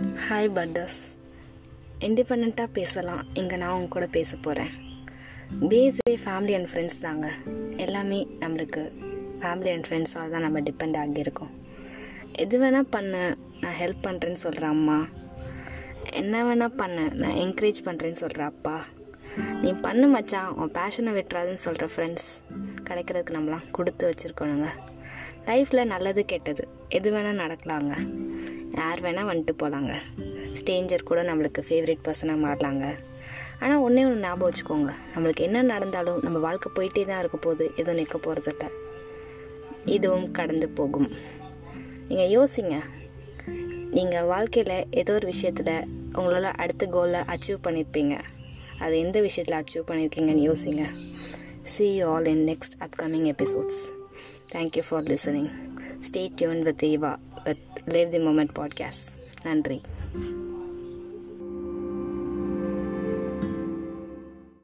Hi பட்டர்ஸ் இண்டிபெண்ட்டாக பேசலாம். இங்கே நான் உங்க கூட பேச போகிறேன் பேஸே ஃபேமிலி அண்ட் ஃப்ரெண்ட்ஸ் தாங்க. எல்லாமே நம்மளுக்கு ஃபேமிலி அண்ட் ஃப்ரெண்ட்ஸால் தான் நம்ம டிபெண்ட் ஆகியிருக்கோம். எது வேணால் பண்ண. நான் ஹெல்ப் பண்ணுறேன்னு சொல்கிற அம்மா. என்ன வேணால் பண்ண. நான் என்கரேஜ் பண்ணுறேன்னு சொல்கிற அப்பா. நீ பண்ணு மச்சான். உன் பேஷனை விட்டுறாதுன்னு சொல்கிற ஃப்ரெண்ட்ஸ் கிடைக்கிறதுக்கு நம்மளாம் கொடுத்து வச்சுருக்கணுங்க. லைஃப்பில் நல்லது கெட்டது. எது வேணால் நடக்கலாங்க. யார் வேணால் வந்துட்டு போகலாங்க ஸ்டேஞ்சர் கூட நம்மளுக்கு ஃபேவரட் பர்சனாக மாறலாங்க. ஆனால் ஒன்றே ஒன்று ஞாபகம் வச்சுக்கோங்க. நம்மளுக்கு என்ன நடந்தாலும் நம்ம வாழ்க்கை போயிட்டே தான் இருக்க போகுது. எதுவும் நிற்க போகிறதில்ல இதுவும் கடந்து போகும். நீங்கள் யோசிங்க. நீங்கள் வாழ்க்கையில் ஏதோ ஒரு விஷயத்தில் உங்களால் அடுத்த கோலை அச்சீவ் பண்ணியிருப்பீங்க அது எந்த விஷயத்தில் அச்சீவ் பண்ணியிருக்கீங்கன்னு யோசிங்க. See you all in next upcoming episodes thank you for listening stay tuned with Eva with live the moment podcast நன்றி